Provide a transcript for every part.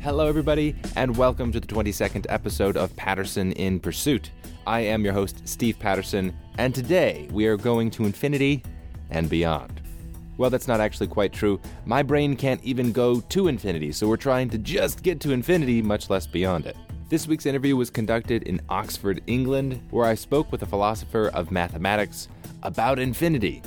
Hello, everybody, and welcome to the 22nd episode of Patterson in Pursuit. I am your host, Steve Patterson, and today we are going to infinity and beyond. Well, that's not actually quite true. My brain can't even go to infinity, so we're trying to just get to infinity, much less beyond it. This week's interview was conducted in Oxford, England, where I spoke with a philosopher of mathematics about infinity.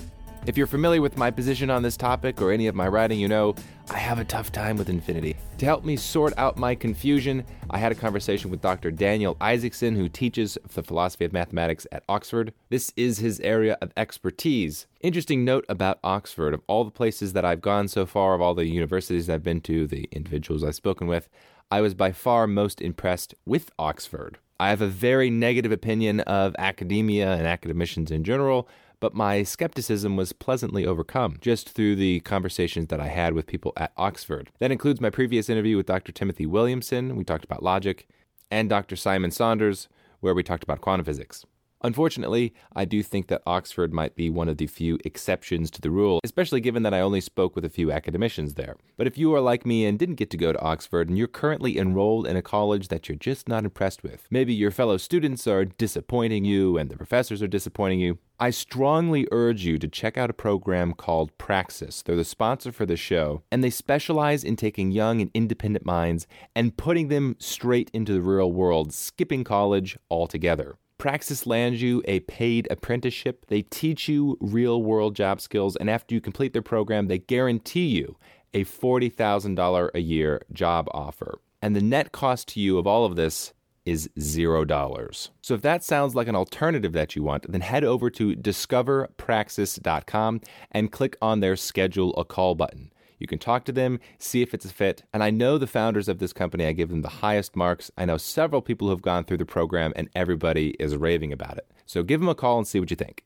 If you're familiar with my position on this topic or any of my writing, you know I have a tough time with infinity. To help me sort out my confusion, I had a conversation with Dr. Daniel Isaacson, who teaches the philosophy of mathematics at Oxford. This is his area of expertise. Interesting note about Oxford of all the places that I've gone so far, of all the universities I've been to, the individuals I've spoken with, I was by far most impressed with Oxford. I have a very negative opinion of academia and academicians in general, but my skepticism was pleasantly overcome just through the conversations that I had with people at Oxford. That includes my previous interview with Dr. Timothy Williamson, we talked about logic, and Dr. Simon Saunders, where we talked about quantum physics. Unfortunately, I do think that Oxford might be one of the few exceptions to the rule, especially given that I only spoke with a few academicians there. But if you are like me and didn't get to go to Oxford and you're currently enrolled in a college that you're just not impressed with, maybe your fellow students are disappointing you and the professors are disappointing you, I strongly urge you to check out a program called Praxis. They're the sponsor for the show, and they specialize in taking young and independent minds and putting them straight into the real world, skipping college altogether. Praxis lands you a paid apprenticeship. They teach you real world job skills, and after you complete their program, they guarantee you a $40,000 a year job offer. And the net cost to you of all of this is zero dollars. So if that sounds like an alternative that you want, then head over to discoverpraxis.com and click on their schedule a call button. You can talk to them, see if it's a fit. And I know the founders of this company, I give them the highest marks. I know several people who have gone through the program, and everybody is raving about it. So give them a call and see what you think.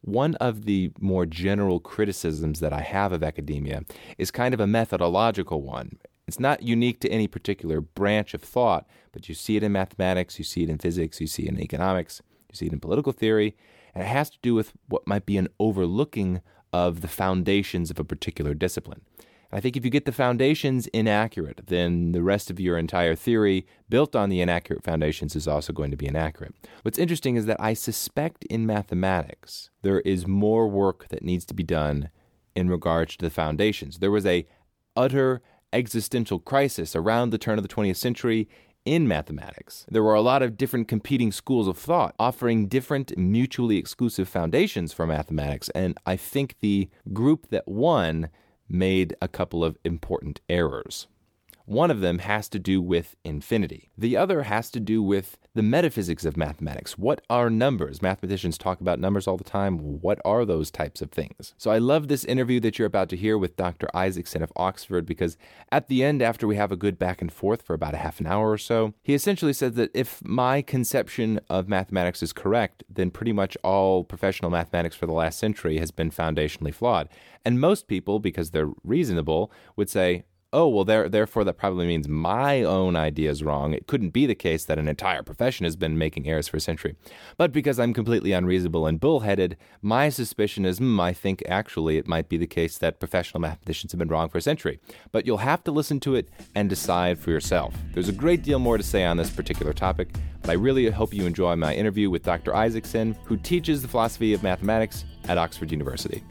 One of the more general criticisms that I have of academia is kind of a methodological one. It's not unique to any particular branch of thought, but you see it in mathematics, you see it in physics, you see it in economics, you see it in political theory, and it has to do with what might be an overlooking of the foundations of a particular discipline. I think if you get the foundations inaccurate, then the rest of your entire theory built on the inaccurate foundations is also going to be inaccurate. What's interesting is that I suspect in mathematics there is more work that needs to be done in regards to the foundations. There was a utter existential crisis around the turn of the 20th century in mathematics. There were a lot of different competing schools of thought offering different mutually exclusive foundations for mathematics, and I think the group that won made a couple of important errors. One of them has to do with infinity. The other has to do with the metaphysics of mathematics. What are numbers? Mathematicians talk about numbers all the time. What are those types of things? So I love this interview that you're about to hear with Dr. Isaacson of Oxford because at the end, after we have a good back and forth for about a half an hour or so, he essentially says that if my conception of mathematics is correct, then pretty much all professional mathematics for the last century has been foundationally flawed. And most people, because they're reasonable, would say, oh, well, there, therefore, that probably means my own idea is wrong. It couldn't be the case that an entire profession has been making errors for a century. But because I'm completely unreasonable and bullheaded, my suspicion is, I think actually it might be the case that professional mathematicians have been wrong for a century. But you'll have to listen to it and decide for yourself. There's a great deal more to say on this particular topic, but I really hope you enjoy my interview with Dr. Isaacson, who teaches the philosophy of mathematics at Oxford University.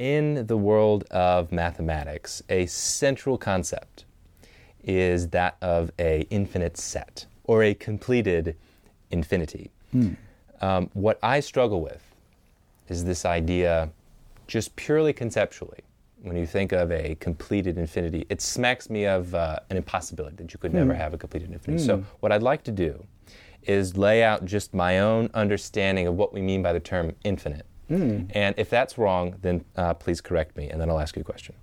In the world of mathematics, a central concept is that of a infinite set or a completed infinity. Hmm. Um, what I struggle with is this idea, just purely conceptually. When you think of a completed infinity, it smacks me of uh, an impossibility that you could never hmm. have a completed infinity. So, hmm. what I'd like to do is lay out just my own understanding of what we mean by the term infinite Mm. And if that's wrong, then uh, please correct me, and then I'll ask you a question.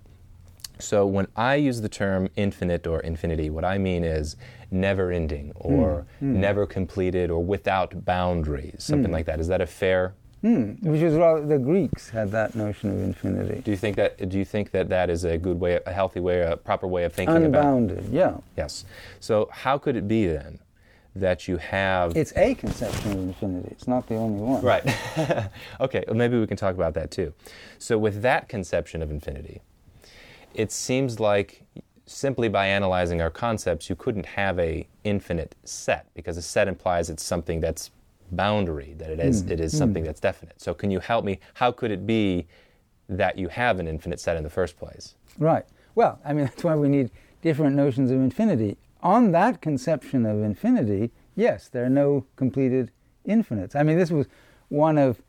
So when I use the term infinite or infinity, what I mean is never ending or mm. Mm. never completed or without boundaries, something mm. like that. Is that a fair? Mm. Which is what the Greeks had that notion of infinity. Do you think that? Do you think that that is a good way, a healthy way, a proper way of thinking Unbounded, about? Unbounded, yeah. Yes. So how could it be then that you have. It's a conception of infinity. It's not the only one. Right. okay. Well, maybe we can talk about that too. So, with that conception of infinity, it seems like simply by analyzing our concepts, you couldn't have a infinite set because a set implies it's something that's boundary, that it is, mm. it is mm. something that's definite. So, can you help me? How could it be that you have an infinite set in the first place? Right. Well, I mean, that's why we need different notions of infinity. On that conception of infinity, yes, there are no completed infinites. I mean, this was one of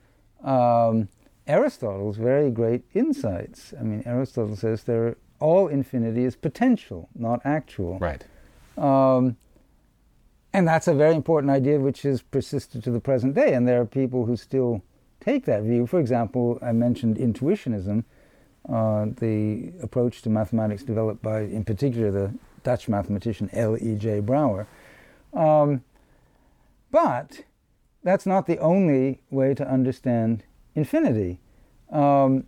um, Aristotle's very great insights. I mean, Aristotle says there all infinity is potential, not actual. Right. Um, and that's a very important idea which has persisted to the present day. And there are people who still take that view. For example, I mentioned intuitionism, uh, the approach to mathematics developed by, in particular, the Dutch mathematician L.E.J. Brouwer. Um, but that's not the only way to understand infinity. Um,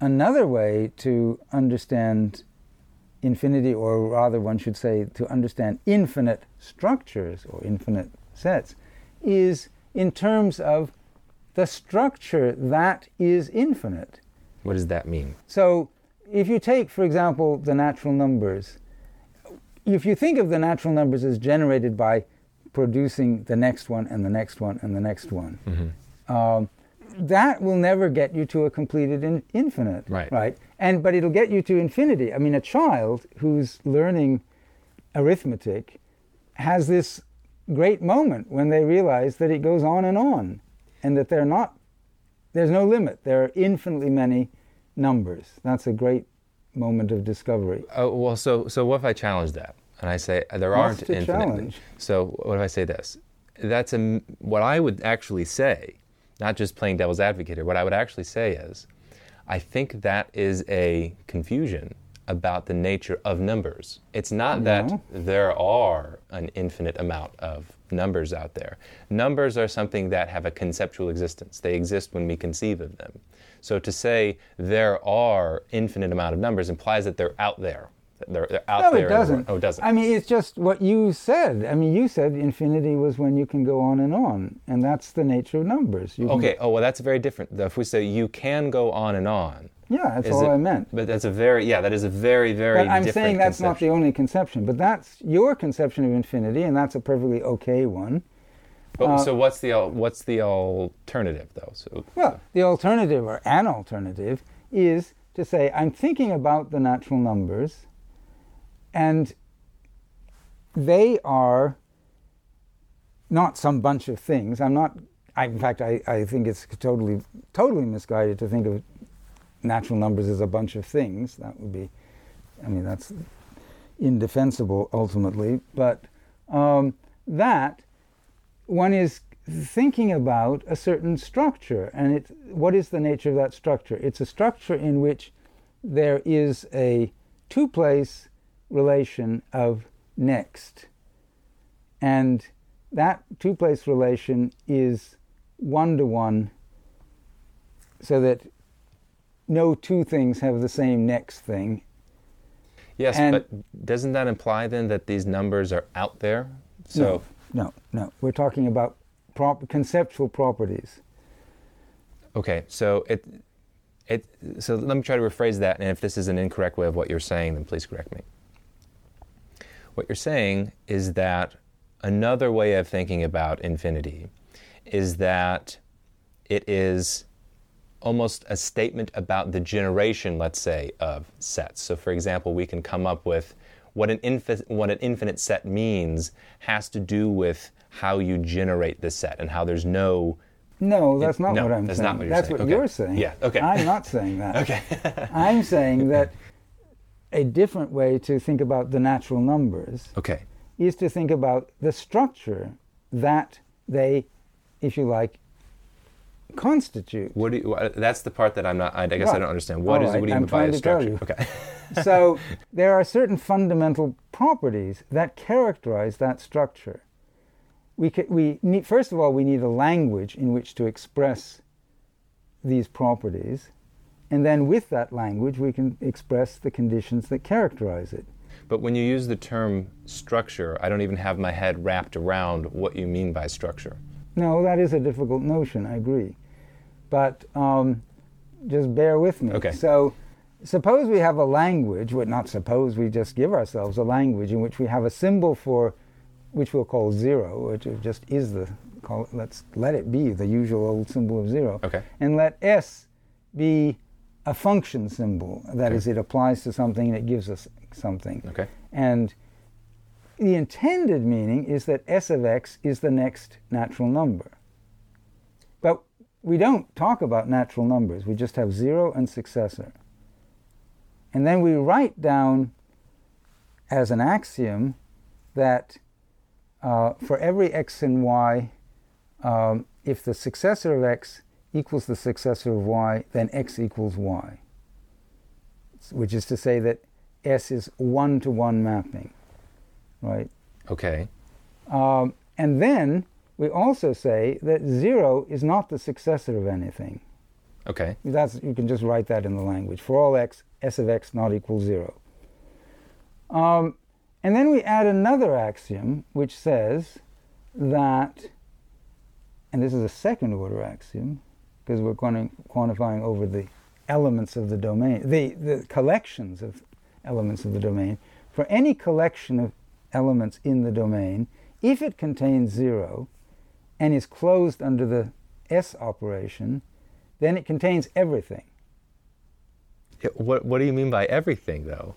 another way to understand infinity, or rather, one should say, to understand infinite structures or infinite sets, is in terms of the structure that is infinite. What does that mean? So, if you take, for example, the natural numbers, if you think of the natural numbers as generated by producing the next one and the next one and the next one, mm-hmm. um, that will never get you to a completed in, infinite, right? Right, and but it'll get you to infinity. I mean, a child who's learning arithmetic has this great moment when they realize that it goes on and on, and that they're not. There's no limit. There are infinitely many numbers. That's a great moment of discovery. Oh well, so so what if I challenge that and I say uh, there What's aren't infinite? Challenge? So what if I say this? That's a, what I would actually say not just playing devil's advocate here. What I would actually say is, I think that is a confusion about the nature of numbers. It's not that there are an infinite amount of numbers out there. Numbers are something that have a conceptual existence. They exist when we conceive of them. So to say there are infinite amount of numbers implies that they're out there. They're, they're out no, there. it doesn't. Oh, it doesn't. I mean, it's just what you said. I mean, you said infinity was when you can go on and on, and that's the nature of numbers. You okay. oh, well, that's very different. If we say you can go on and on. Yeah, that's all it, I meant. But that's a very yeah, that is a very very. But I'm saying that's conception. not the only conception, but that's your conception of infinity, and that's a perfectly okay one. But, uh, so what's the what's the alternative though? So well, the alternative or an alternative is to say I'm thinking about the natural numbers and they are not some bunch of things. I'm not, I, in fact, I, I think it's totally, totally misguided to think of natural numbers as a bunch of things. That would be, I mean, that's indefensible ultimately. But um, that one is thinking about a certain structure, and it, what is the nature of that structure? It's a structure in which there is a two-place relation of next. And that two place relation is one to one, so that no two things have the same next thing. Yes, and but doesn't that imply then that these numbers are out there? So no, no, no. We're talking about prop- conceptual properties. Okay, so it, it, so let me try to rephrase that, and if this is an incorrect way of what you're saying, then please correct me. What you're saying is that another way of thinking about infinity is that it is almost a statement about the generation, let's say, of sets. So, for example, we can come up with what an, infi- what an infinite set means has to do with how you generate the set and how there's no. No, that's not no, what I'm that's saying. Not what you're that's saying. what okay. you're saying. Yeah, okay. I'm not saying that. okay. I'm saying that a different way to think about the natural numbers okay. is to think about the structure that they, if you like, constitute. What do you, that's the part that I'm not. I guess right. I don't understand. What is? Right. What do you mean by a structure? Okay. so there are certain fundamental properties that characterize that structure. We can, we need, first of all we need a language in which to express these properties and then with that language, we can express the conditions that characterize it. But when you use the term structure, I don't even have my head wrapped around what you mean by structure. No, that is a difficult notion, I agree. But um, just bear with me. Okay. So suppose we have a language, well, not suppose, we just give ourselves a language in which we have a symbol for, which we'll call zero, which just is the, call, let's let it be the usual old symbol of zero. Okay. And let S be a function symbol. That Okay. is, it applies to something and it gives us something. Okay. And the intended meaning is that S of x is the next natural number. But we don't talk about natural numbers, we just have zero and successor. And then we write down as an axiom that uh, for every x and y, um, if the successor of x equals the successor of y, then x equals y. Which is to say that S is one to one mapping, right? Okay. Um, and then we also say that zero is not the successor of anything. Okay. That's you can just write that in the language. For all x, s of x not equals zero. Um, and then we add another axiom which says that, and this is a second order axiom because we're quanti- quantifying over the elements of the domain, the, the collections of elements of the domain. For any collection of elements in the domain, if it contains zero and is closed under the S operation, then it contains everything. Yeah, What What do you mean by everything, though?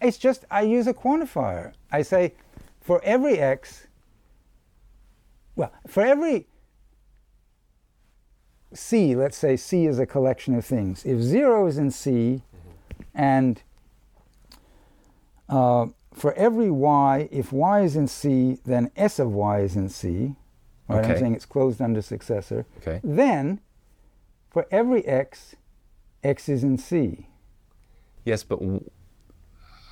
It's just I use a quantifier. I say for every x, well, for every C, let's say C is a collection of things. If zero is in C, and uh, for every y, if y is in C, then S of y is in C. Right? I'm saying it's closed under successor. Okay. Then, for every x, x is in C. Yes, but w-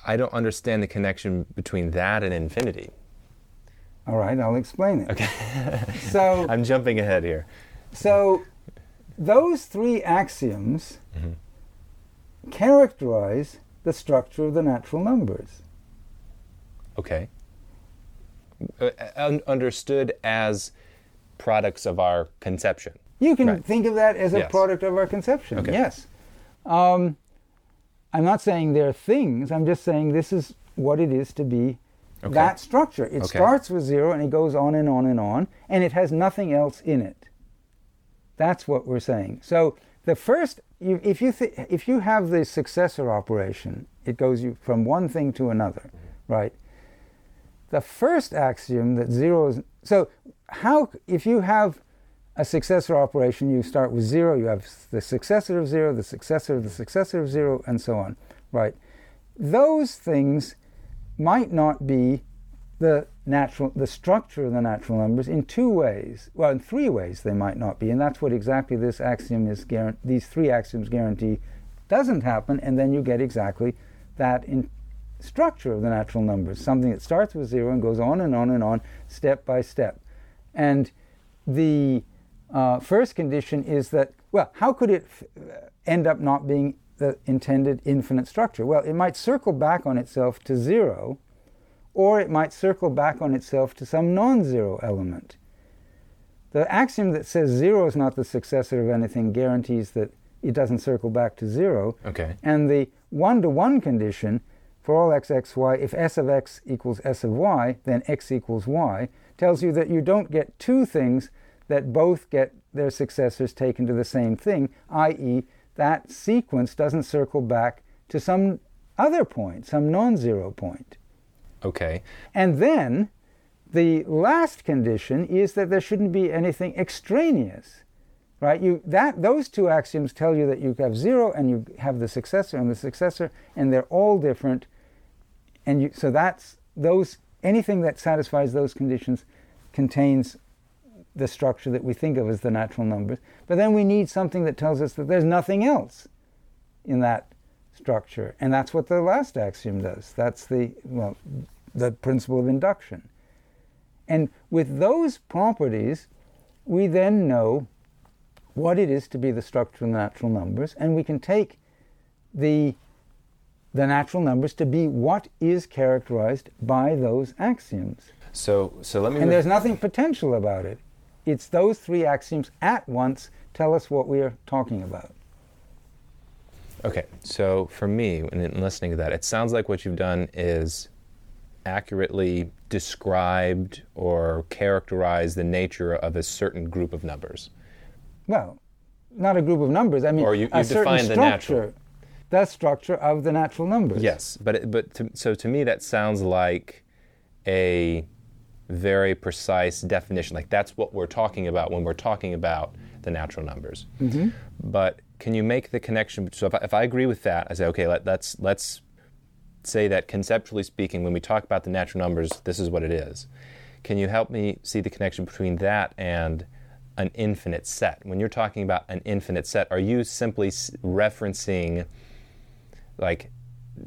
I don't understand the connection between that and infinity. All right, I'll explain it. Okay. So, I'm jumping ahead here. so those three axioms mm-hmm. characterize the structure of the natural numbers. Okay. Uh, un- understood as products of our conception. You can Right. think of that as a Yes. product of our conception. Okay. Yes. Um, I'm not saying they're things. I'm just saying this is what it is to be Okay. that structure. It Okay. starts with zero and it goes on and on and on, and it has nothing else in it. That's what we're saying. So the first, you, if you th- if you have the successor operation, it goes you from one thing to another, right? The first axiom that zero is so how if you have a successor operation, you start with zero, you have the successor of zero, the successor of the successor of zero, and so on, right? Those things might not be the natural the structure of the natural numbers in two ways well in three ways they might not be and that's what exactly this axiom is guarant- these three axioms guarantee doesn't happen and then you get exactly that in structure of the natural numbers something that starts with zero and goes on and on and on step by step and the uh, first condition is that well how could it f- end up not being the intended infinite structure well it might circle back on itself to zero or it might circle back on itself to some non zero element. The axiom that says zero is not the successor of anything guarantees that it doesn't circle back to zero. Okay. And the one to one condition for all x, x, y, if s of x equals s of y, then x equals y, tells you that you don't get two things that both get their successors taken to the same thing, i.e., that sequence doesn't circle back to some other point, some non zero point. Okay. And then the last condition is that there shouldn't be anything extraneous. Right? You that those two axioms tell you that you have zero and you have the successor and the successor and they're all different. And you so that's those anything that satisfies those conditions contains the structure that we think of as the natural numbers. But then we need something that tells us that there's nothing else in that structure. And that's what the last axiom does. That's the, well, the principle of induction. And with those properties, we then know what it is to be the structure of the natural numbers, and we can take the, the natural numbers to be what is characterized by those axioms. So so let me. And there's nothing potential about it. It's those three axioms at once tell us what we are talking about. Okay, so for me, in, in listening to that, it sounds like what you've done is accurately described or characterized the nature of a certain group of numbers. Well, not a group of numbers. I mean, Or you- a you certain define the structure. natural. The structure of the natural numbers. Yes, but it, but to, so to me that sounds like a very precise definition. Like that's what we're talking about when we're talking about the natural numbers. Mm-hmm. But can you make the connection? So if I, if I agree with that, I say okay, let, let's let's say that conceptually speaking, when we talk about the natural numbers, this is what it is. Can you help me see the connection between that and an infinite set? When you're talking about an infinite set, are you simply referencing like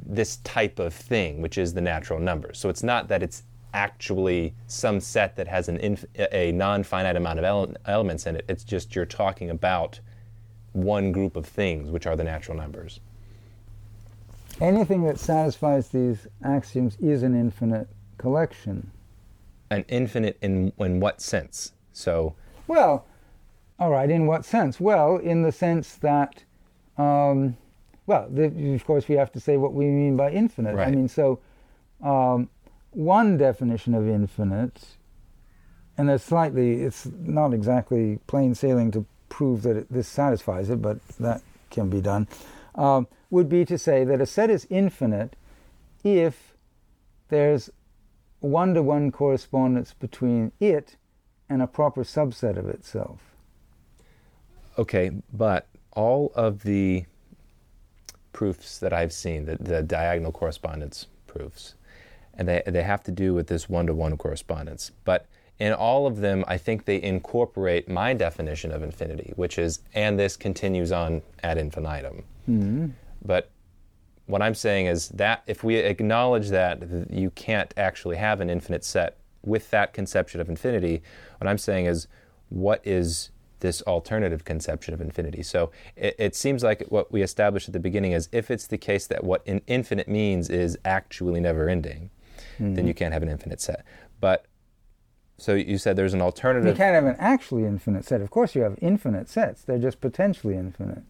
this type of thing, which is the natural numbers. So it's not that it's actually some set that has an inf- a non-finite amount of ele- elements in it. It's just you're talking about one group of things, which are the natural numbers. Anything that satisfies these axioms is an infinite collection. An infinite in in what sense? So Well, all right. In what sense? Well, in the sense that, um, well, the, of course, we have to say what we mean by infinite. I mean, so um, one definition of infinite, and it's slightly, it's not exactly plain sailing to prove that it, this satisfies it, but that can be done. Um, would be to say that a set is infinite if there's one-to-one correspondence between it and a proper subset of itself. Okay, but all of the proofs that I've seen, the, the diagonal correspondence proofs, and they, they have to do with this one to one correspondence. But in all of them, I think they incorporate my definition of infinity, which is, and this continues on ad infinitum. Mm-hmm. But what I'm saying is that if we acknowledge that you can't actually have an infinite set with that conception of infinity, what I'm saying is what is this alternative conception of infinity? So it, it seems like what we established at the beginning is if it's the case that what in infinite means is actually never ending, then you mm-hmm. can't have an infinite set. But so you said there's an alternative. You can't have an actually infinite set. Of course, you have infinite sets. They're just potentially infinite.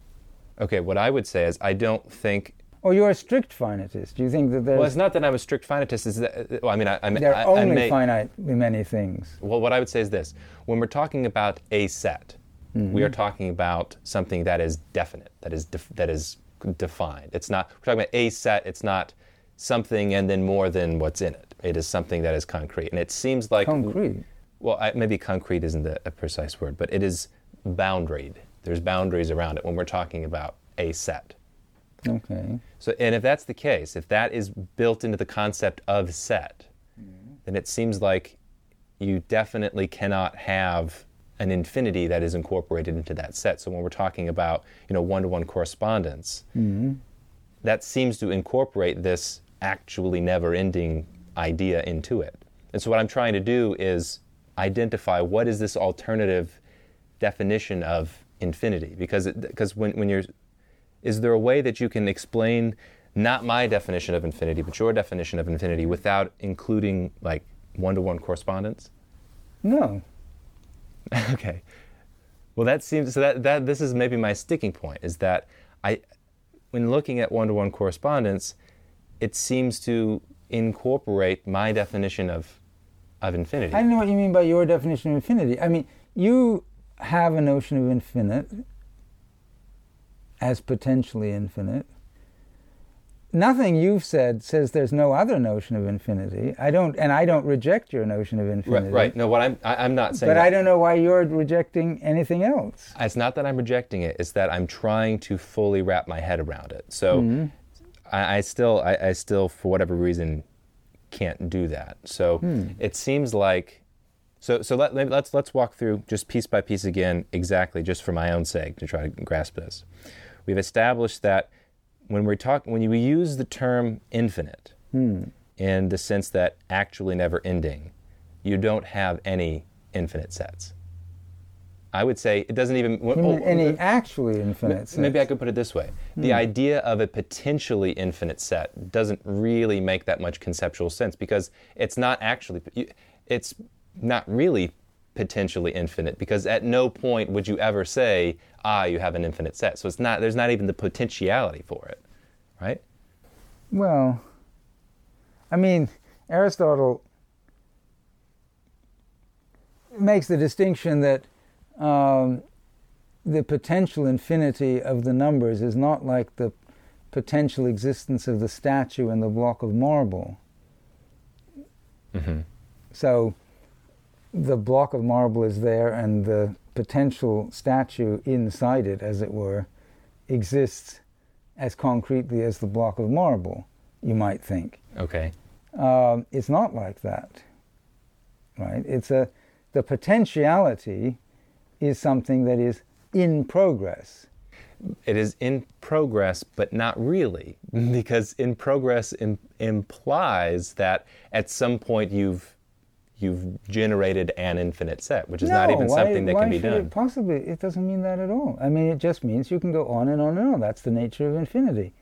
Okay, what I would say is I don't think Or you're a strict finitist. Do you think that there's Well, it's not that I'm a strict finitist. Is that uh, well, I mean, I, I, there are I only may, finitely many things? Well, what I would say is this: when we're talking about a set, we are mm-hmm. talking about something that is definite, that is def- that is defined. It's not we're talking about a set. It's not something and then more than what's in it. It is something that is concrete, and it seems like Concrete. Well, I, maybe concrete isn't a, a precise word, but it is boundaried. There's boundaries around it when we're talking about a set. Okay. So, and if that's the case, if that is built into the concept of set, mm-hmm. then it seems like you definitely cannot have an infinity that is incorporated into that set. So when we're talking about, you know, one-to-one correspondence, mm-hmm. that seems to incorporate this actually never-ending idea into it. And so what I'm trying to do is identify what is this alternative definition of infinity because it, because when when you're is there a way that you can explain not my definition of infinity, but your definition of infinity without including like one to one correspondence? No. okay. Well, that seems so that, that this is maybe my sticking point is that I, when looking at one to one correspondence, it seems to incorporate my definition of of infinity. I don't know what you mean by your definition of infinity. I mean, you have a notion of infinite as potentially infinite. Nothing you've said says there's no other notion of infinity. I don't, and I don't reject your notion of infinity. right. right. No, what I'm I, I'm not saying. But that. I don't know why you're rejecting anything else. It's not that I'm rejecting it. It's that I'm trying to fully wrap my head around it. So Mm-hmm. I, I still, I, I still, for whatever reason, can't do that. So Hmm. it seems like, so so let- let's let's walk through just piece by piece again, exactly, just for my own sake to try to grasp this. We've established that when we talk, when we use the term infinite Hmm. in the sense that actually never ending, you don't have any infinite sets. I would say it doesn't even. You mean any actually infinite sets? Maybe I could put it this way: the idea of a potentially infinite set doesn't really make that much conceptual sense because it's not actually, it's not really potentially infinite because at no point would you ever say, ah, you have an infinite set. So it's not there's not even the potentiality for it, right? Well, I mean, Aristotle makes the distinction that um, the potential infinity of the numbers is not like the potential existence of the statue and the block of marble. Mm-hmm. So the block of marble is there, and the potential statue inside it, as it were, exists as concretely as the block of marble, you might think. Okay. Um, it's not like that, right? It's a the potentiality is something that is in progress. It is in progress, but not really, because in progress Im- implies that at some point you've you've generated an infinite set, which is no, not even why, something that can be done. It possibly, it doesn't mean that at all. I mean, it just means you can go on and on and on. That's the nature of infinity.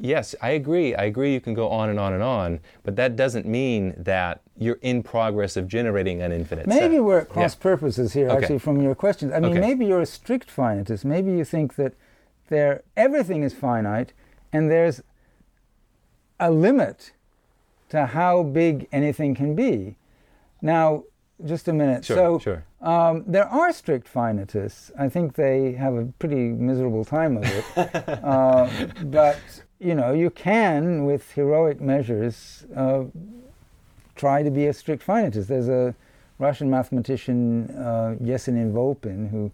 Yes, I agree. I agree you can go on and on and on, but that doesn't mean that you're in progress of generating an infinite set. Maybe we're at cross Yeah. purposes here, Okay. actually, from your questions. I mean, Okay. maybe you're a strict finitist. Maybe you think that there everything is finite, and there's a limit to how big anything can be. Now, just a minute. Sure, so, sure. Um, there are strict finitists. I think they have a pretty miserable time of it. uh, but you know, you can, with heroic measures, uh, try to be a strict finitist. There's a Russian mathematician, uh, Yesenin Volpin, who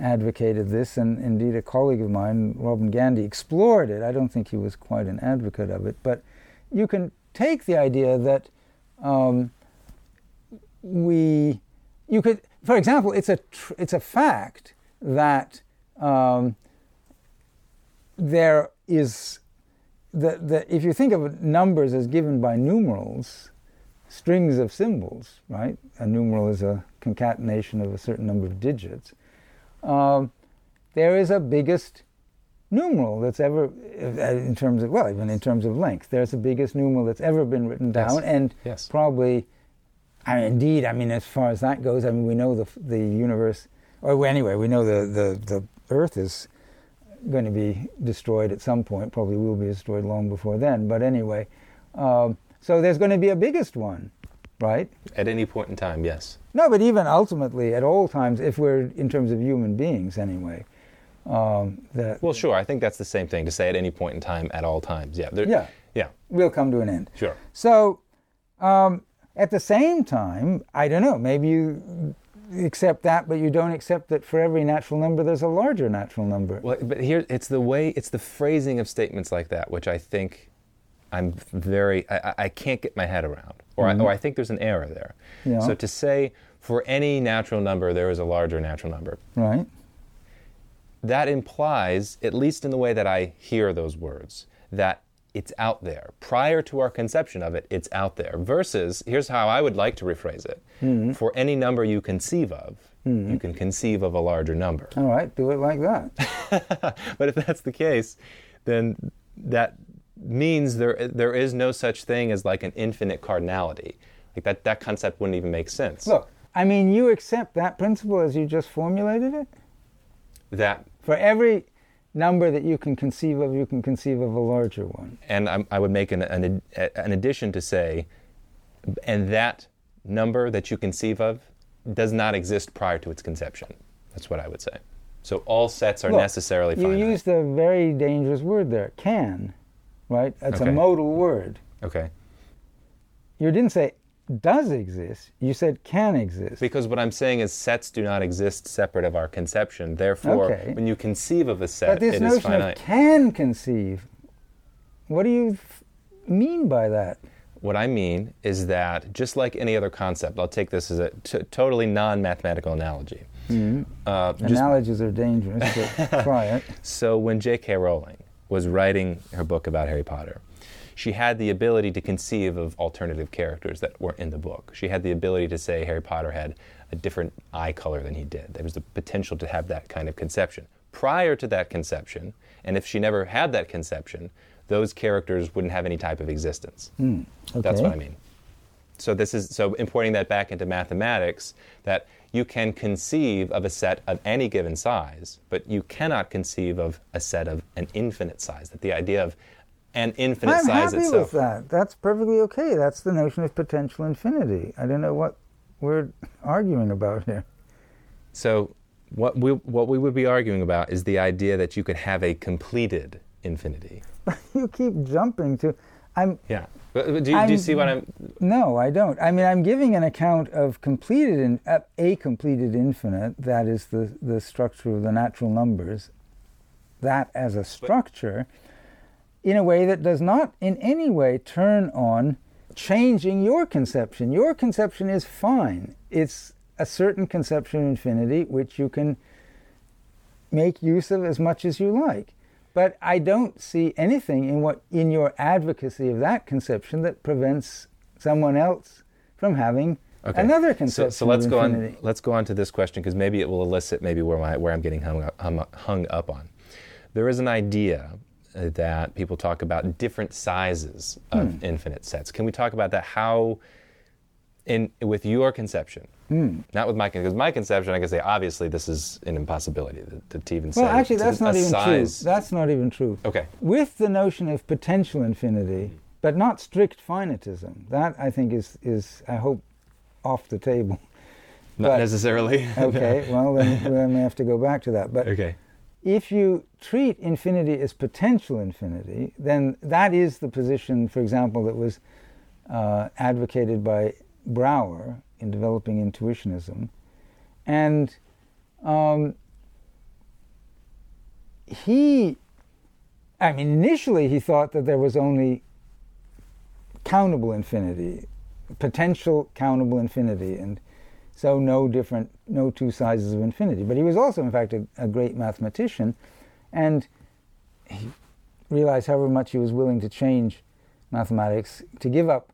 advocated this, and indeed a colleague of mine, Robin Gandy, explored it. I don't think he was quite an advocate of it, but you can take the idea that um, we, you could, for example, it's a tr- it's a fact that um, there is the, the if you think of numbers as given by numerals, strings of symbols, right? A numeral is a concatenation of a certain number of digits. Um, there is a biggest numeral that's ever, uh, in terms of well, even in terms of length, there's the biggest numeral that's ever been written Yes. down, and Yes. probably, I mean, indeed, I mean, as far as that goes, I mean, we know the the universe, or anyway, we know the the the Earth is going to be destroyed at some point. Probably will be destroyed long before then. But anyway, um, so there's going to be a biggest one, right? At any point in time, yes. No, but even ultimately, at all times, if we're in terms of human beings, anyway, um, that Well, sure. I think that's the same thing to say at any point in time, at all times. Yeah. There- Yeah. Yeah. will come to an end. Sure. So, um, at the same time, I don't know. Maybe you accept that, but you don't accept that for every natural number, there's a larger natural number. Well, but here it's the way, it's the phrasing of statements like that, which I think I'm very, I, I- can't get my head around, or, I, mm-hmm. or I think there's an error there. Yeah. So to say for any natural number there is a larger natural number, Right? that implies, at least in the way that I hear those words, that it's out there. Prior to our conception of it, it's out there. Versus, here's how I would like to rephrase it hmm. for any number you conceive of, hmm. you can conceive of a larger number. All right, do it like that. but if that's the case, then that means there there is no such thing as like an infinite cardinality. Like that that concept wouldn't even make sense. Look, I mean, you accept that principle as you just formulated it? That For every number that you can conceive of, you can conceive of a larger one. and I'm, I would make an, an an addition to say, and that number that you conceive of does not exist prior to its conception. That's what I would say. So all sets are Look, necessarily You finite. used a very dangerous word there, can, right? That's Okay. a modal word. okay. You didn't say does exist, you said can exist. Because what I'm saying is sets do not exist separate of our conception. Therefore, Okay. when you conceive of a set, But this it is notion of finite. can conceive, what do you f- mean by that? What I mean is that just like any other concept, I'll take this as a t- totally non-mathematical analogy. Uh, just- Analogies are dangerous, but try it. so when J.K. Rowling was writing her book about Harry Potter, she had the ability to conceive of alternative characters that weren't in the book. She had the ability to say Harry Potter had a different eye color than he did. There was the potential to have that kind of conception. Prior to that conception, and if she never had that conception, those characters wouldn't have any type of existence. Hmm, That's okay. what I mean. So this is so importing that back into mathematics that you can conceive of a set of any given size, but you cannot conceive of a set of an infinite size. That the idea of an infinite I'm size happy itself. with that. That's perfectly okay. That's the notion of potential infinity. I don't know what we're arguing about here. So what we what we would be arguing about is the idea that you could have a completed infinity. you keep jumping to. I'm Yeah. But- but Do you, do you see what I'm? no, I don't. I mean, I'm giving an account of completed in, uh, a completed infinite. That is the the structure of the natural numbers. That as a structure, in a way that does not in any way turn on changing your conception. Your conception is fine. It's a certain conception of infinity which you can make use of as much as you like. But I don't see anything in what in your advocacy of that conception that prevents someone else from having another conception. so let's of go on. Let's go on to this question because maybe it will elicit maybe where my, where I'm getting hung up, hung, up on. There is an idea that people talk about different sizes of Hmm. infinite sets. Can we talk about that? How, in with your conception, Hmm. not with my because my conception, I can say obviously this is an impossibility to, to even say. Well, actually, that's not even size. true. That's not even true. Okay. With the notion of potential infinity, but not strict finitism. That I think is is I hope off the table. Not But- necessarily. Okay. well, then, then we have to go back to that. But okay. If you treat infinity as potential infinity, then that is the position, for example, that was uh, advocated by Brouwer in developing intuitionism. And um, he, I mean, initially he thought that there was only countable infinity, potential countable infinity, and so no different, no two sizes of infinity. But he was also, in fact, a, a great mathematician, and he realized however much he was willing to change mathematics, to give up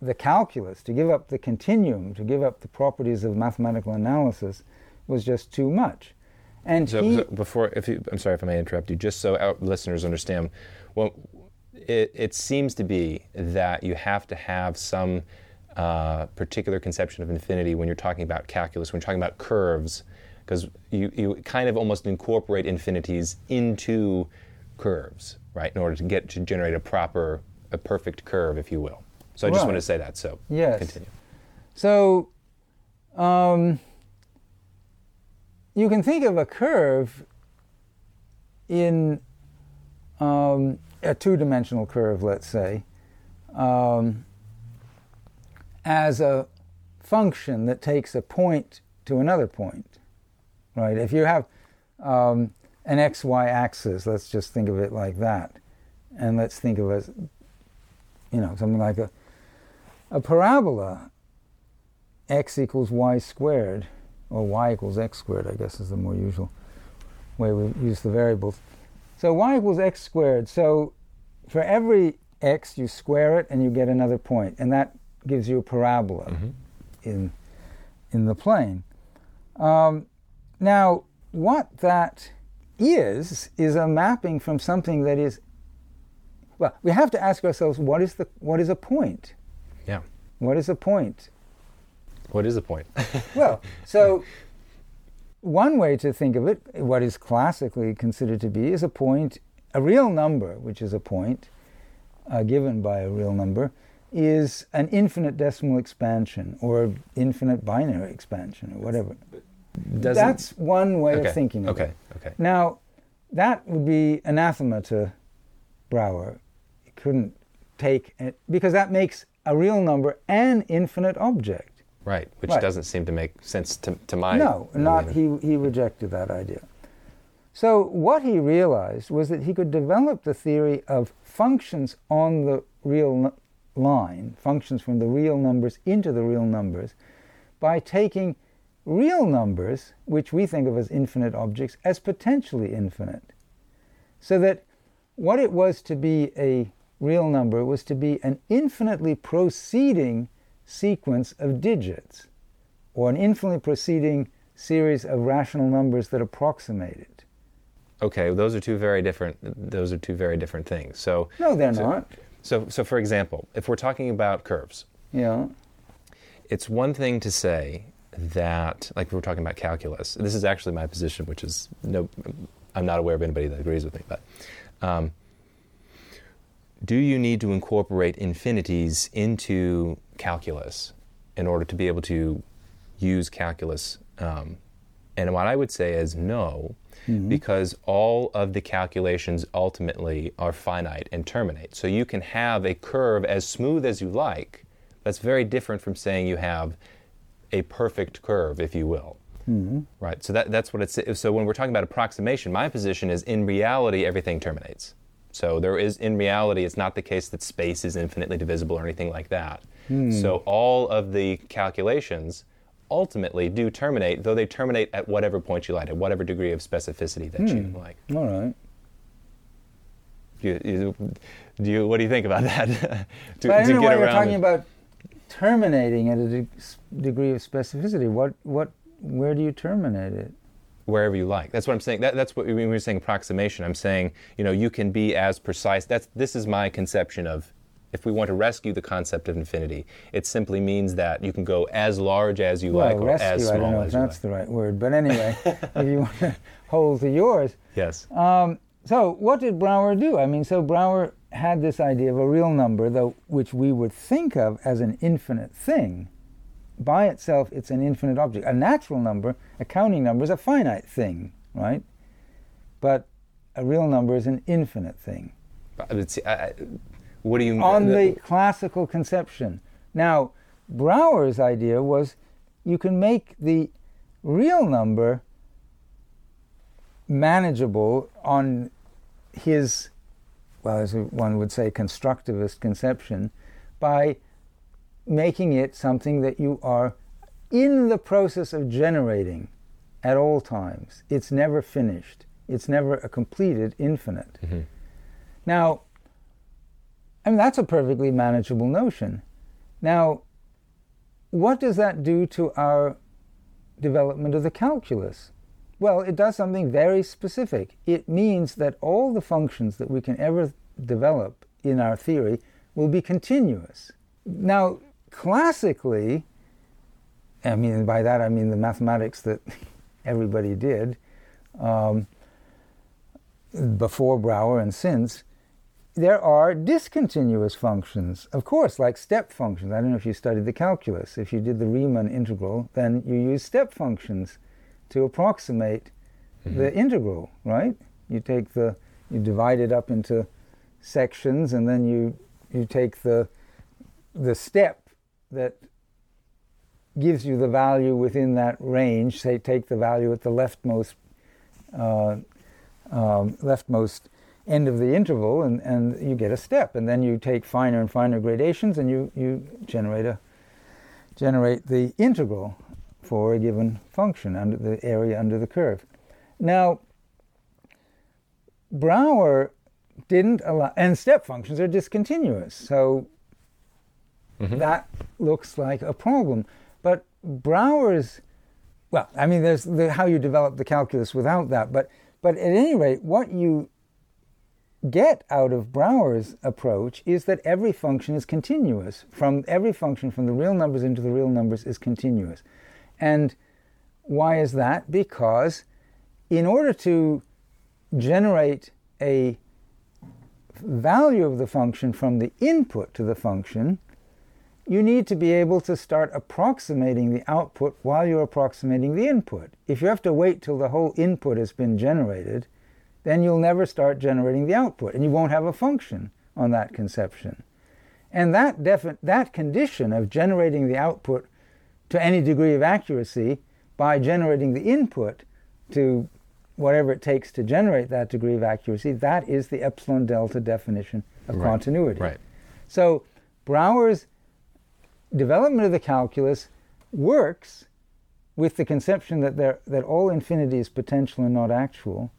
the calculus, to give up the continuum, to give up the properties of mathematical analysis was just too much. And So, he, so before, if you, I'm sorry if I may interrupt you, just so our listeners understand, well, it, it seems to be that you have to have some uh, particular conception of infinity when you're talking about calculus, when you're talking about curves, because you, you kind of almost incorporate infinities into curves, right, in order to get to generate a proper, a perfect curve, if you will. So I just Right. wanted to say that. So Yes. continue. So, um, you can think of a curve in um, a two dimensional curve, let's say, um, as a function that takes a point to another point, right? If you have um, an xy axis, let's just think of it like that, and let's think of it as, you know, something like a, a parabola x equals y squared, or y equals x squared, I guess is the more usual way we use the variables. So y equals x squared. So for every x, you square it and you get another point, and that gives you a parabola in in the plane. Um, now, what that is is a mapping from something that is. Well, we have to ask ourselves what is the what is a point? Yeah. What is a point? What is a point? Well, so one way to think of it, what is classically considered to be, is a point, a real number, which is a point uh, given by a real number, is an infinite decimal expansion or infinite binary expansion or whatever. Doesn't- That's one way okay. of thinking of okay. it. Okay. Now, that would be anathema to Brouwer. He couldn't take it because that makes a real number an infinite object. Right, which Right. doesn't seem to make sense to, to my. No, not he. He rejected that idea. So what he realized was that he could develop the theory of functions on the real line, functions from the real numbers into the real numbers, by taking real numbers, which we think of as infinite objects, as potentially infinite. So that what it was to be a real number was to be an infinitely proceeding sequence of digits, or an infinitely proceeding series of rational numbers that approximate it. Okay, those are two very different. Those are two very different things. So No, they're so, not. So, so for example, if we're talking about curves, Yeah. It's one thing to say that, like we were talking about calculus. This is actually my position, which is no, I'm not aware of anybody that agrees with me. But um, do you need to incorporate infinities into calculus in order to be able to use calculus? Um, and what I would say is no, mm-hmm. because all of the calculations ultimately are finite and terminate. So you can have a curve as smooth as you like. That's very different from saying you have a perfect curve, if you will. Mm-hmm. Right. So that, that's what it's. So when we're talking about approximation, my position is in reality everything terminates. So there is, in reality, it's not the case that space is infinitely divisible or anything like that. Mm. So all of the calculations ultimately do terminate, though they terminate at whatever point you like, at whatever degree of specificity that mm. you hmm. like. All right. Do you, you, do you, what do you think about that? to, I don't know why you're talking it. about terminating at a de- degree of specificity. What, what, where do you terminate it? Wherever you like. That's what I'm saying. That, that's what we we're saying approximation. I'm saying you know you can be as precise. That's this is my conception of if we want to rescue the concept of infinity, it simply means that you can go as large as you well, like or rescue, as small I don't know if that's like. the right word, but anyway, if you want to hold to yours. Yes. Um, so what did Brouwer do? I mean, so Brouwer had this idea of a real number, though, which we would think of as an infinite thing. By itself, it's an infinite object. A natural number, a counting number, is a finite thing, right? But a real number is an infinite thing. I, what do you mean? On the classical conception. Now, Brouwer's idea was you can make the real number manageable on his, well, as one would say, constructivist conception by making it something that you are in the process of generating at all times. It's never finished, it's never a completed infinite. Mm-hmm. Now, I mean, that's a perfectly manageable notion. Now, what does that do to our development of the calculus? Well, it does something very specific. It means that all the functions that we can ever develop in our theory will be continuous. Now, classically, I mean, by that I mean the mathematics that everybody did um, before Brouwer and since, there are discontinuous functions, of course, like step functions. I don't know if you studied the calculus. If you did the Riemann integral, then you use step functions to approximate mm-hmm. the integral, right? You take the, you divide it up into sections, and then you you take the the step that gives you the value within that range. Say, take the value at the leftmost uh, um, leftmost end of the interval and, and you get a step and then you take finer and finer gradations and you, you generate a generate the integral for a given function under the area under the curve. Now Brouwer didn't allow and step functions are discontinuous, so mm-hmm. that looks like a problem. But Brouwer's well, I mean there's the, how you develop the calculus without that, but but at any rate, what you get out of Brouwer's approach is that every function is continuous. From every function from the real numbers into the real numbers is continuous. And why is that? Because in order to generate a value of the function from the input to the function, you need to be able to start approximating the output while you're approximating the input. If you have to wait till the whole input has been generated, then you'll never start generating the output and you won't have a function on that conception. And that, defi- that condition of generating the output to any degree of accuracy by generating the input to whatever it takes to generate that degree of accuracy, that is the epsilon delta definition of right. continuity. Right. So Brouwer's development of the calculus works with the conception that, there, that all infinity is potential and not actual,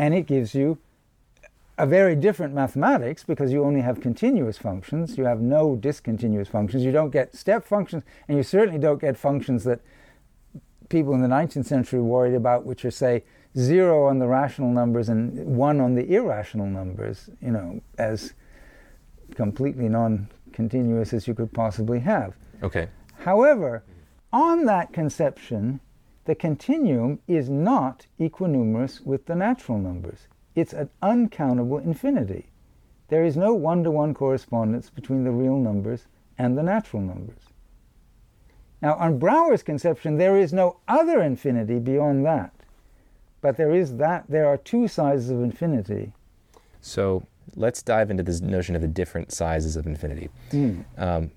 and it gives you a very different mathematics because you only have continuous functions. You have no discontinuous functions. You don't get step functions, and you certainly don't get functions that people in the 19th century worried about, which are, say, zero on the rational numbers and one on the irrational numbers, you know, as completely non continuous as you could possibly have. Okay. However, on that conception, the continuum is not equinumerous with the natural numbers. It's an uncountable infinity. There is no one to one correspondence between the real numbers and the natural numbers. Now, on Brouwer's conception, there is no other infinity beyond that. But there is that, there are two sizes of infinity. So let's dive into this notion of the different sizes of infinity. Mm. Um,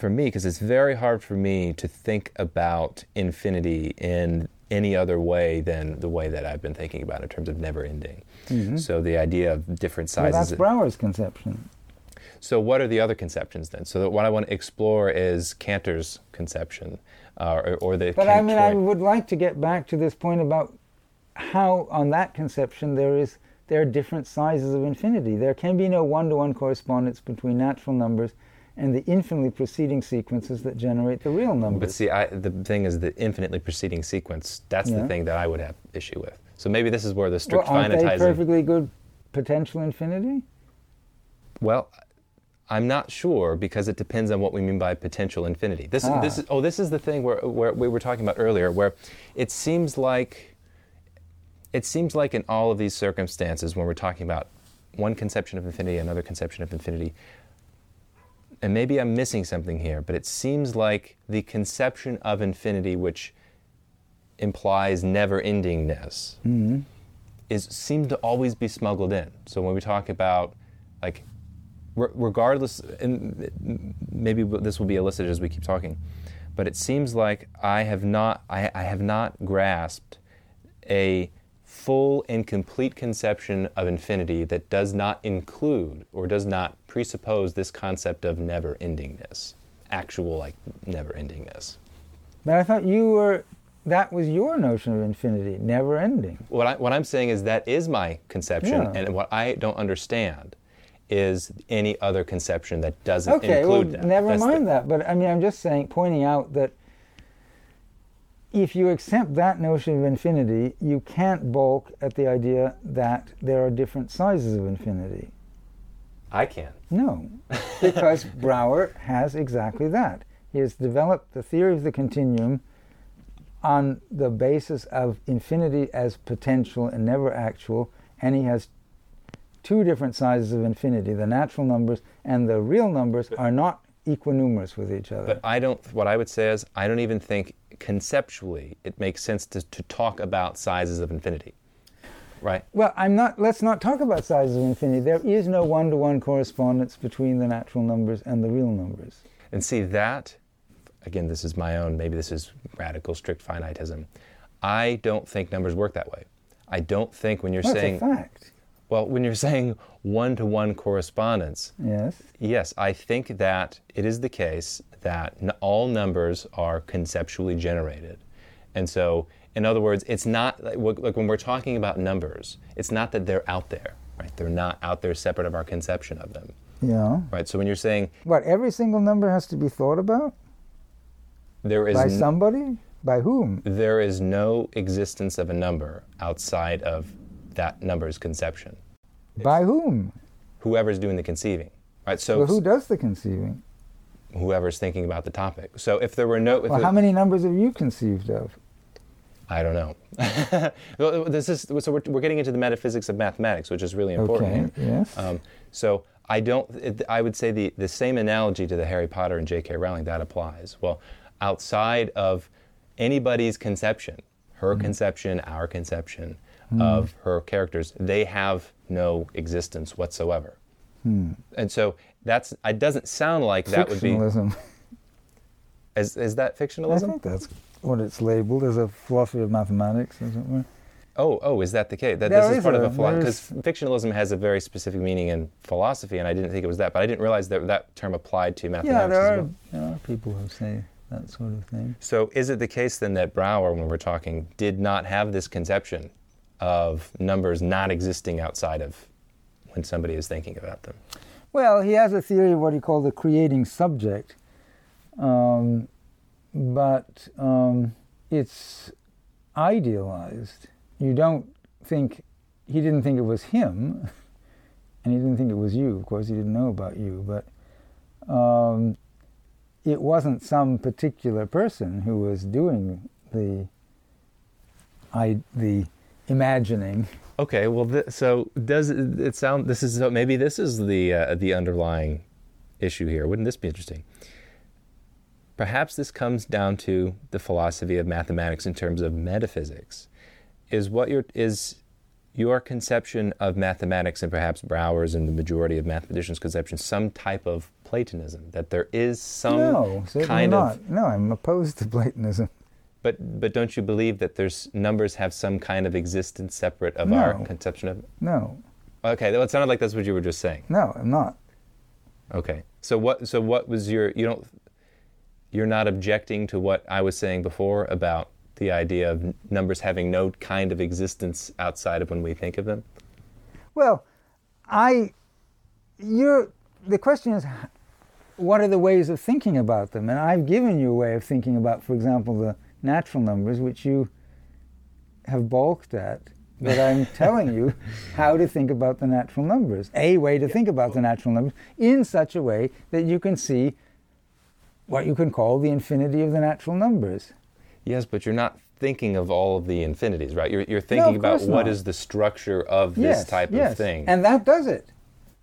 for me, because it's very hard for me to think about infinity in any other way than the way that I've been thinking about it in terms of never ending. Mhm. So the idea of different Well, sizes. that's Brouwer's conception. So, what are the other conceptions then? So, what I want to explore is Cantor's conception, uh, or, or the. But I mean, I would like to get back to this point about how, on that conception, there is there are different sizes of infinity. There can be no one-to-one correspondence between natural numbers and the infinitely proceeding sequences that generate the real numbers. But see, I, the thing is the infinitely proceeding sequence. That's Yeah. the thing that I would have issue with. So maybe this is where the strict well, aren't they finitizing. perfectly good potential infinity? Well, I'm not sure because it depends on what we mean by potential infinity. This, Ah. this is oh, this is the thing where, where we were talking about earlier, where it seems like it seems like in all of these circumstances, when we're talking about one conception of infinity, another conception of infinity, and maybe I'm missing something here, but it seems like the conception of infinity, which implies never-endingness, Mm-hmm. is seems to always be smuggled in. So when we talk about like re- regardless and maybe this will be elicited as we keep talking, but it seems like I have not I, I have not grasped a full and complete conception of infinity that does not include or does not presuppose this concept of never endingness, actual like never endingness. But I thought you were that was your notion of infinity, never ending. What, I, what I'm saying is that is my conception, Yeah. and what I don't understand is any other conception that doesn't Okay, well, that. never That's the- mind that. But I mean, I'm just saying, pointing out that if you accept that notion of infinity, you can't balk at the idea that there are different sizes of infinity. I can. No, because Brouwer has exactly that. He has developed the theory of the continuum on the basis of infinity as potential and never actual, and he has two different sizes of infinity. The natural numbers and the real numbers are not equinumerous with each other. But I don't. What I would say is, I don't even think conceptually it makes sense to, to talk about sizes of infinity, right? well, I'm not. Let's not talk about sizes of infinity. There is no one-to-one correspondence between the natural numbers and the real numbers. And see that, again, this is my own, maybe this is radical, strict finitism. I don't think numbers work that way. I don't think when you're That's saying, a fact. well, when you're saying one to one correspondence, Yes. yes, I think that it is the case that n- all numbers are conceptually generated. And so, in other words, it's not like, like when we're talking about numbers, it's not that they're out there, right? They're not out there separate of our conception of them, Yeah. right? So when you're saying What? Every single number has to be thought about there is by n- somebody. By whom? there is no existence of a number outside of that number's conception. By whom? Whoever's doing the conceiving, right? So Well, who does the conceiving? whoever's thinking about the topic. So if there were no, if Well, how many numbers have you conceived of? I don't know. This is so we're, we're getting into the metaphysics of mathematics, which is really important. Okay, yes. Um, so I don't. It, I would say the the same analogy to the Harry Potter and J.K. Rowling that applies. Well, outside of anybody's conception, her Mm-hmm. conception, our conception of her characters, they have no existence whatsoever. Hmm. And so that's. It doesn't sound like that would be. Fictionalism. Is, is that I fictionalism? think that's what it's labeled as a philosophy of mathematics, were. Oh, oh, is that the case? That There this is is part of a- a philosophy because fictionalism has a very specific meaning in philosophy, and I didn't think it was that, but I didn't realize that that term applied to mathematics Yeah, there are, well. there are people who say that sort of thing. So, is it the case then that Brouwer, when we're talking, did not have this conception of numbers not existing outside of when somebody is thinking about them? Well, he has a theory of what he called the creating subject, um, but um, it's idealized. You don't think he didn't think it was him, and he didn't think it was you. Of course, he didn't know about you, but um, it wasn't some particular person who was doing the I, the imagining. Okay, well, th- so does it, it, sound? This is maybe this is the uh, the underlying issue here. Wouldn't this be interesting? Perhaps this comes down to the philosophy of mathematics in terms of metaphysics. Is what your is your conception of mathematics and perhaps Brouwer's and the majority of mathematicians' conception some type of Platonism? That there is some no, kind not. of no, I'm opposed to Platonism. But but don't you believe that there's numbers have some kind of existence separate of No. our conception of? No, Okay, well, it sounded like that's what you were just saying. no, I'm not. Okay, so what so what was your you don't you're not objecting to what I was saying before about the idea of numbers having no kind of existence outside of when we think of them? Well, I, you're, the question is, what are the ways of thinking about them? And I've given you a way of thinking about, for example, the natural numbers, which you have balked at. But I'm telling you how to think about the natural numbers. A way to think about the natural numbers in such a way that you can see what you can call the infinity of the natural numbers. Yes, but you're not thinking of all of the infinities, right? You're you're thinking of about what not. is the structure of this type yes. of thing. And that does it.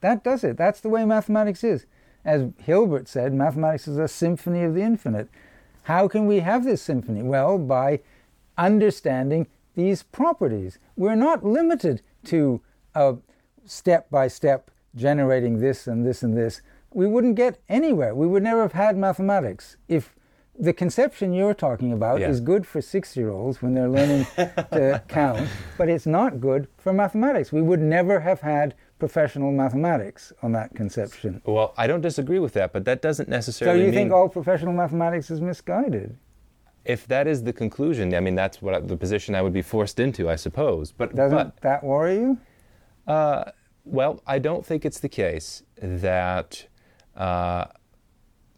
That does it. That's the way mathematics is. As Hilbert said, mathematics is a symphony of the infinite. How can we have this symphony? Well, by understanding these properties. We're not limited to uh, step by step generating this and this and this. We wouldn't get anywhere. We would never have had mathematics if the conception you're talking about Yeah. is good for six year olds when they're learning to count, but it's not good for mathematics. We would never have had professional mathematics on that conception. well, I don't disagree with that, but that doesn't necessarily. So you mean think all professional mathematics is misguided? if that is the conclusion, I mean that's what I, the position I would be forced into, I suppose. But Doesn't but that worry you? Uh, well, I don't think it's the case that uh,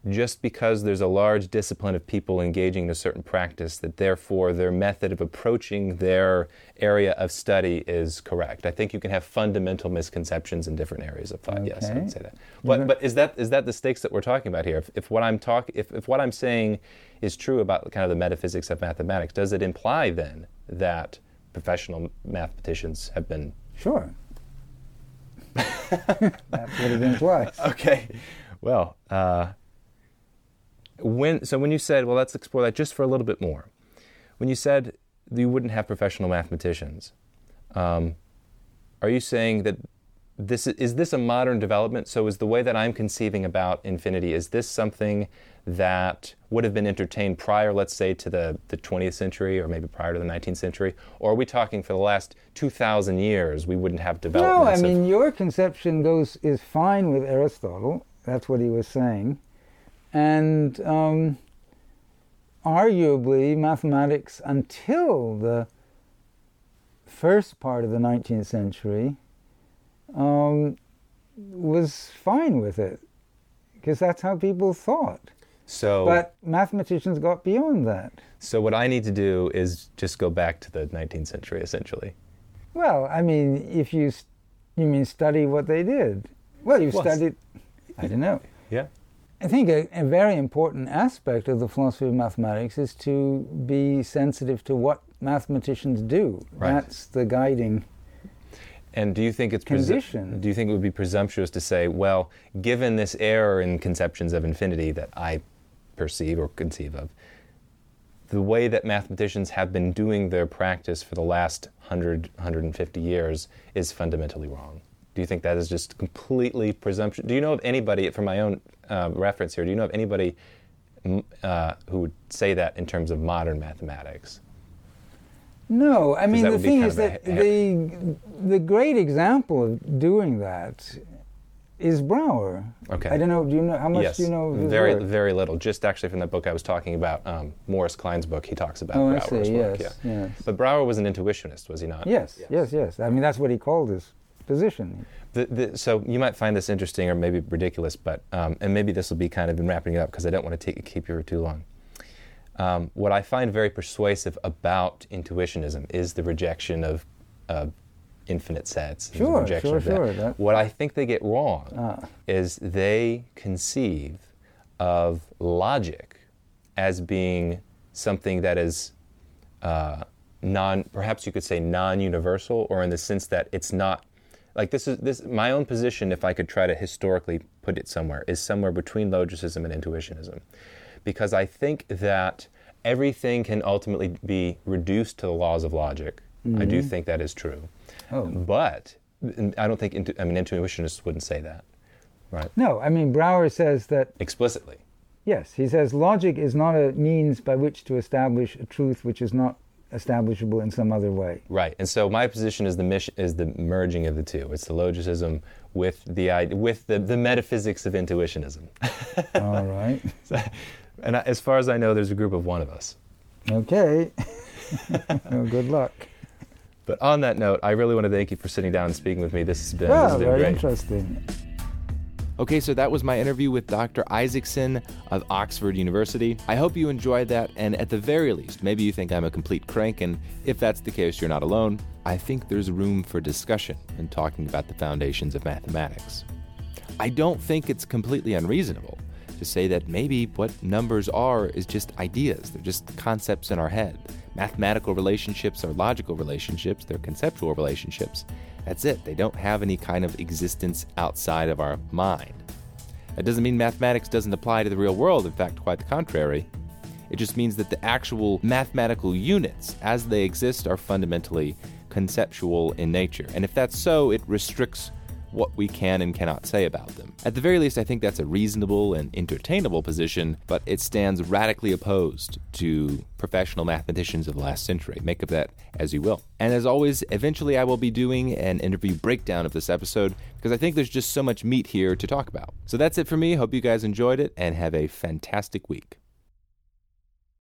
just because there's a large discipline of people engaging in a certain practice, that therefore their method of approaching their area of study is correct. I think you can have fundamental misconceptions in different areas of thought. Yes, I Okay. would say that. But, but is that is that the stakes that we're talking about here? If, if what I'm talk if, if what I'm saying is true about kind of the metaphysics of mathematics, does it imply then that professional mathematicians have been Sure. That's what it implies. Okay. Well, uh, when so when you said, well, let's explore that just for a little bit more. When you said you wouldn't have professional mathematicians, um, are you saying that this is this a modern development? So is the way that I'm conceiving about infinity is this something that would have been entertained prior, let's say, to the, the 20th century or maybe prior to the 19th century? Or are we talking for the last 2,000 years we wouldn't have developed? No? I of- mean your conception goes is fine with Aristotle. That's what he was saying, and um, arguably mathematics until the first part of the 19th century um, was fine with it because that's how people thought. so But mathematicians got beyond that. So what I need to do is just go back to the 19th century, essentially. Well, I mean, if you you mean study what they did. Well, you Well, studied. I don't know. Yeah. I think a, a very important aspect of the philosophy of mathematics is to be sensitive to what mathematicians do. Right. That's the guiding. And do you think it's presu- Condition. do you think it would be presumptuous to say, well, given this error in conceptions of infinity that I perceive or conceive of, the way that mathematicians have been doing their practice for the last 100, 150 years is fundamentally wrong? Do you think that is just completely presumption? Do you know of anybody, for my own uh, reference here, do you know of anybody uh, who would say that in terms of modern mathematics? No, I mean the thing is of a that he- the the great example of doing that is Brouwer. Okay. I don't know. Do you know how much yes, do you know? Of his very work? very little. Just actually from that book I was talking about, um, Morris Kline's book, he talks about Oh, I Brouwer's see. work. Yes, yeah. yes. But Brouwer was an intuitionist, was he not? Yes, yes, yes. I mean, that's what he called his position. The, the, so you might find this interesting or maybe ridiculous, but um, and maybe this will be kind of in wrapping it up because I don't want to take, keep you for too long. Um, what I find very persuasive about intuitionism is the rejection of uh, infinite sets. Sure, sure, of that. sure, that- What I think they get wrong Ah. is they conceive of logic as being something that is uh, non, perhaps you could say non-universal, or in the sense that it's not like this is this my own position. If I could try to historically put it somewhere, is somewhere between logicism and intuitionism, because I think that everything can ultimately be reduced to the laws of logic. I do mm-hmm. think that is true, Oh. but I don't think intu- I mean intuitionists wouldn't say that, right? No, I mean, Brouwer says that, Explicitly. yes, he says logic is not a means by which to establish a truth which is not establishable in some other way. Right, and so my position is the mission is the merging of the two. It's the logicism with the with the, the metaphysics of intuitionism. All right. and I, as far as I know, there's a group of one of us. Okay. well, good luck. But on that note, I really want to thank you for sitting down and speaking with me. This has been, this has been very great. interesting. Okay, so that was my interview with Dr. Isaacson of Oxford University. I hope you enjoyed that, and at the very least, maybe you think I'm a complete crank, and if that's the case, you're not alone. I think there's room for discussion in talking about the foundations of mathematics. I don't think it's completely unreasonable to say that maybe what numbers are is just ideas, they're just concepts in our head. Mathematical relationships are logical relationships, they're conceptual relationships. That's it, they don't have any kind of existence outside of our mind. That doesn't mean mathematics doesn't apply to the real world, in fact, quite the contrary. It just means that the actual mathematical units as they exist are fundamentally conceptual in nature. And if that's so, it restricts what we can and cannot say about them. At the very least, I think that's a reasonable and entertainable position, but it stands radically opposed to professional mathematicians of the last century. Make of that as you will. And as always, eventually I will be doing an interview breakdown of this episode because I think there's just so much meat here to talk about. So that's it for me. Hope you guys enjoyed it and have a fantastic week.